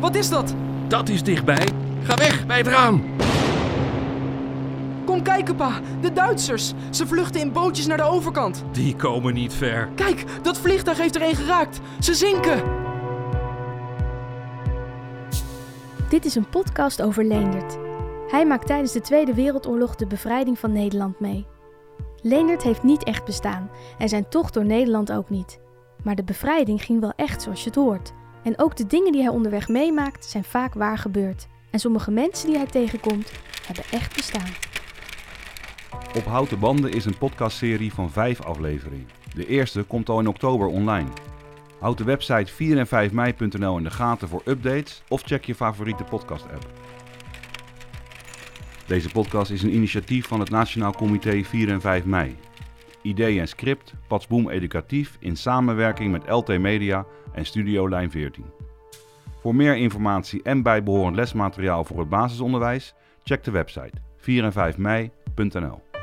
Wat is dat? Dat is dichtbij. Ga weg bij het raam. Kom kijken, pa. De Duitsers. Ze vluchten in bootjes naar de overkant. Die komen niet ver. Kijk, dat vliegtuig heeft er een geraakt. Ze zinken. Dit is een podcast over Leendert. Hij maakt tijdens de Tweede Wereldoorlog de bevrijding van Nederland mee. Leendert heeft niet echt bestaan en zijn tocht door Nederland ook niet. Maar de bevrijding ging wel echt zoals je het hoort. En ook de dingen die hij onderweg meemaakt zijn vaak waar gebeurd. En sommige mensen die hij tegenkomt hebben echt bestaan. Op Houten Banden is een podcastserie van vijf afleveringen. De eerste komt al in oktober online. Houd de website 4 en 5 mei.nl in de gaten voor updates of check je favoriete podcast-app. Deze podcast is een initiatief van het Nationaal Comité 4 en 5 mei. Idee en script Patsboom Educatief in samenwerking met LT Media en Studio Lijn 14. Voor meer informatie en bijbehorend lesmateriaal voor het basisonderwijs, check de website 4en5mei.nl.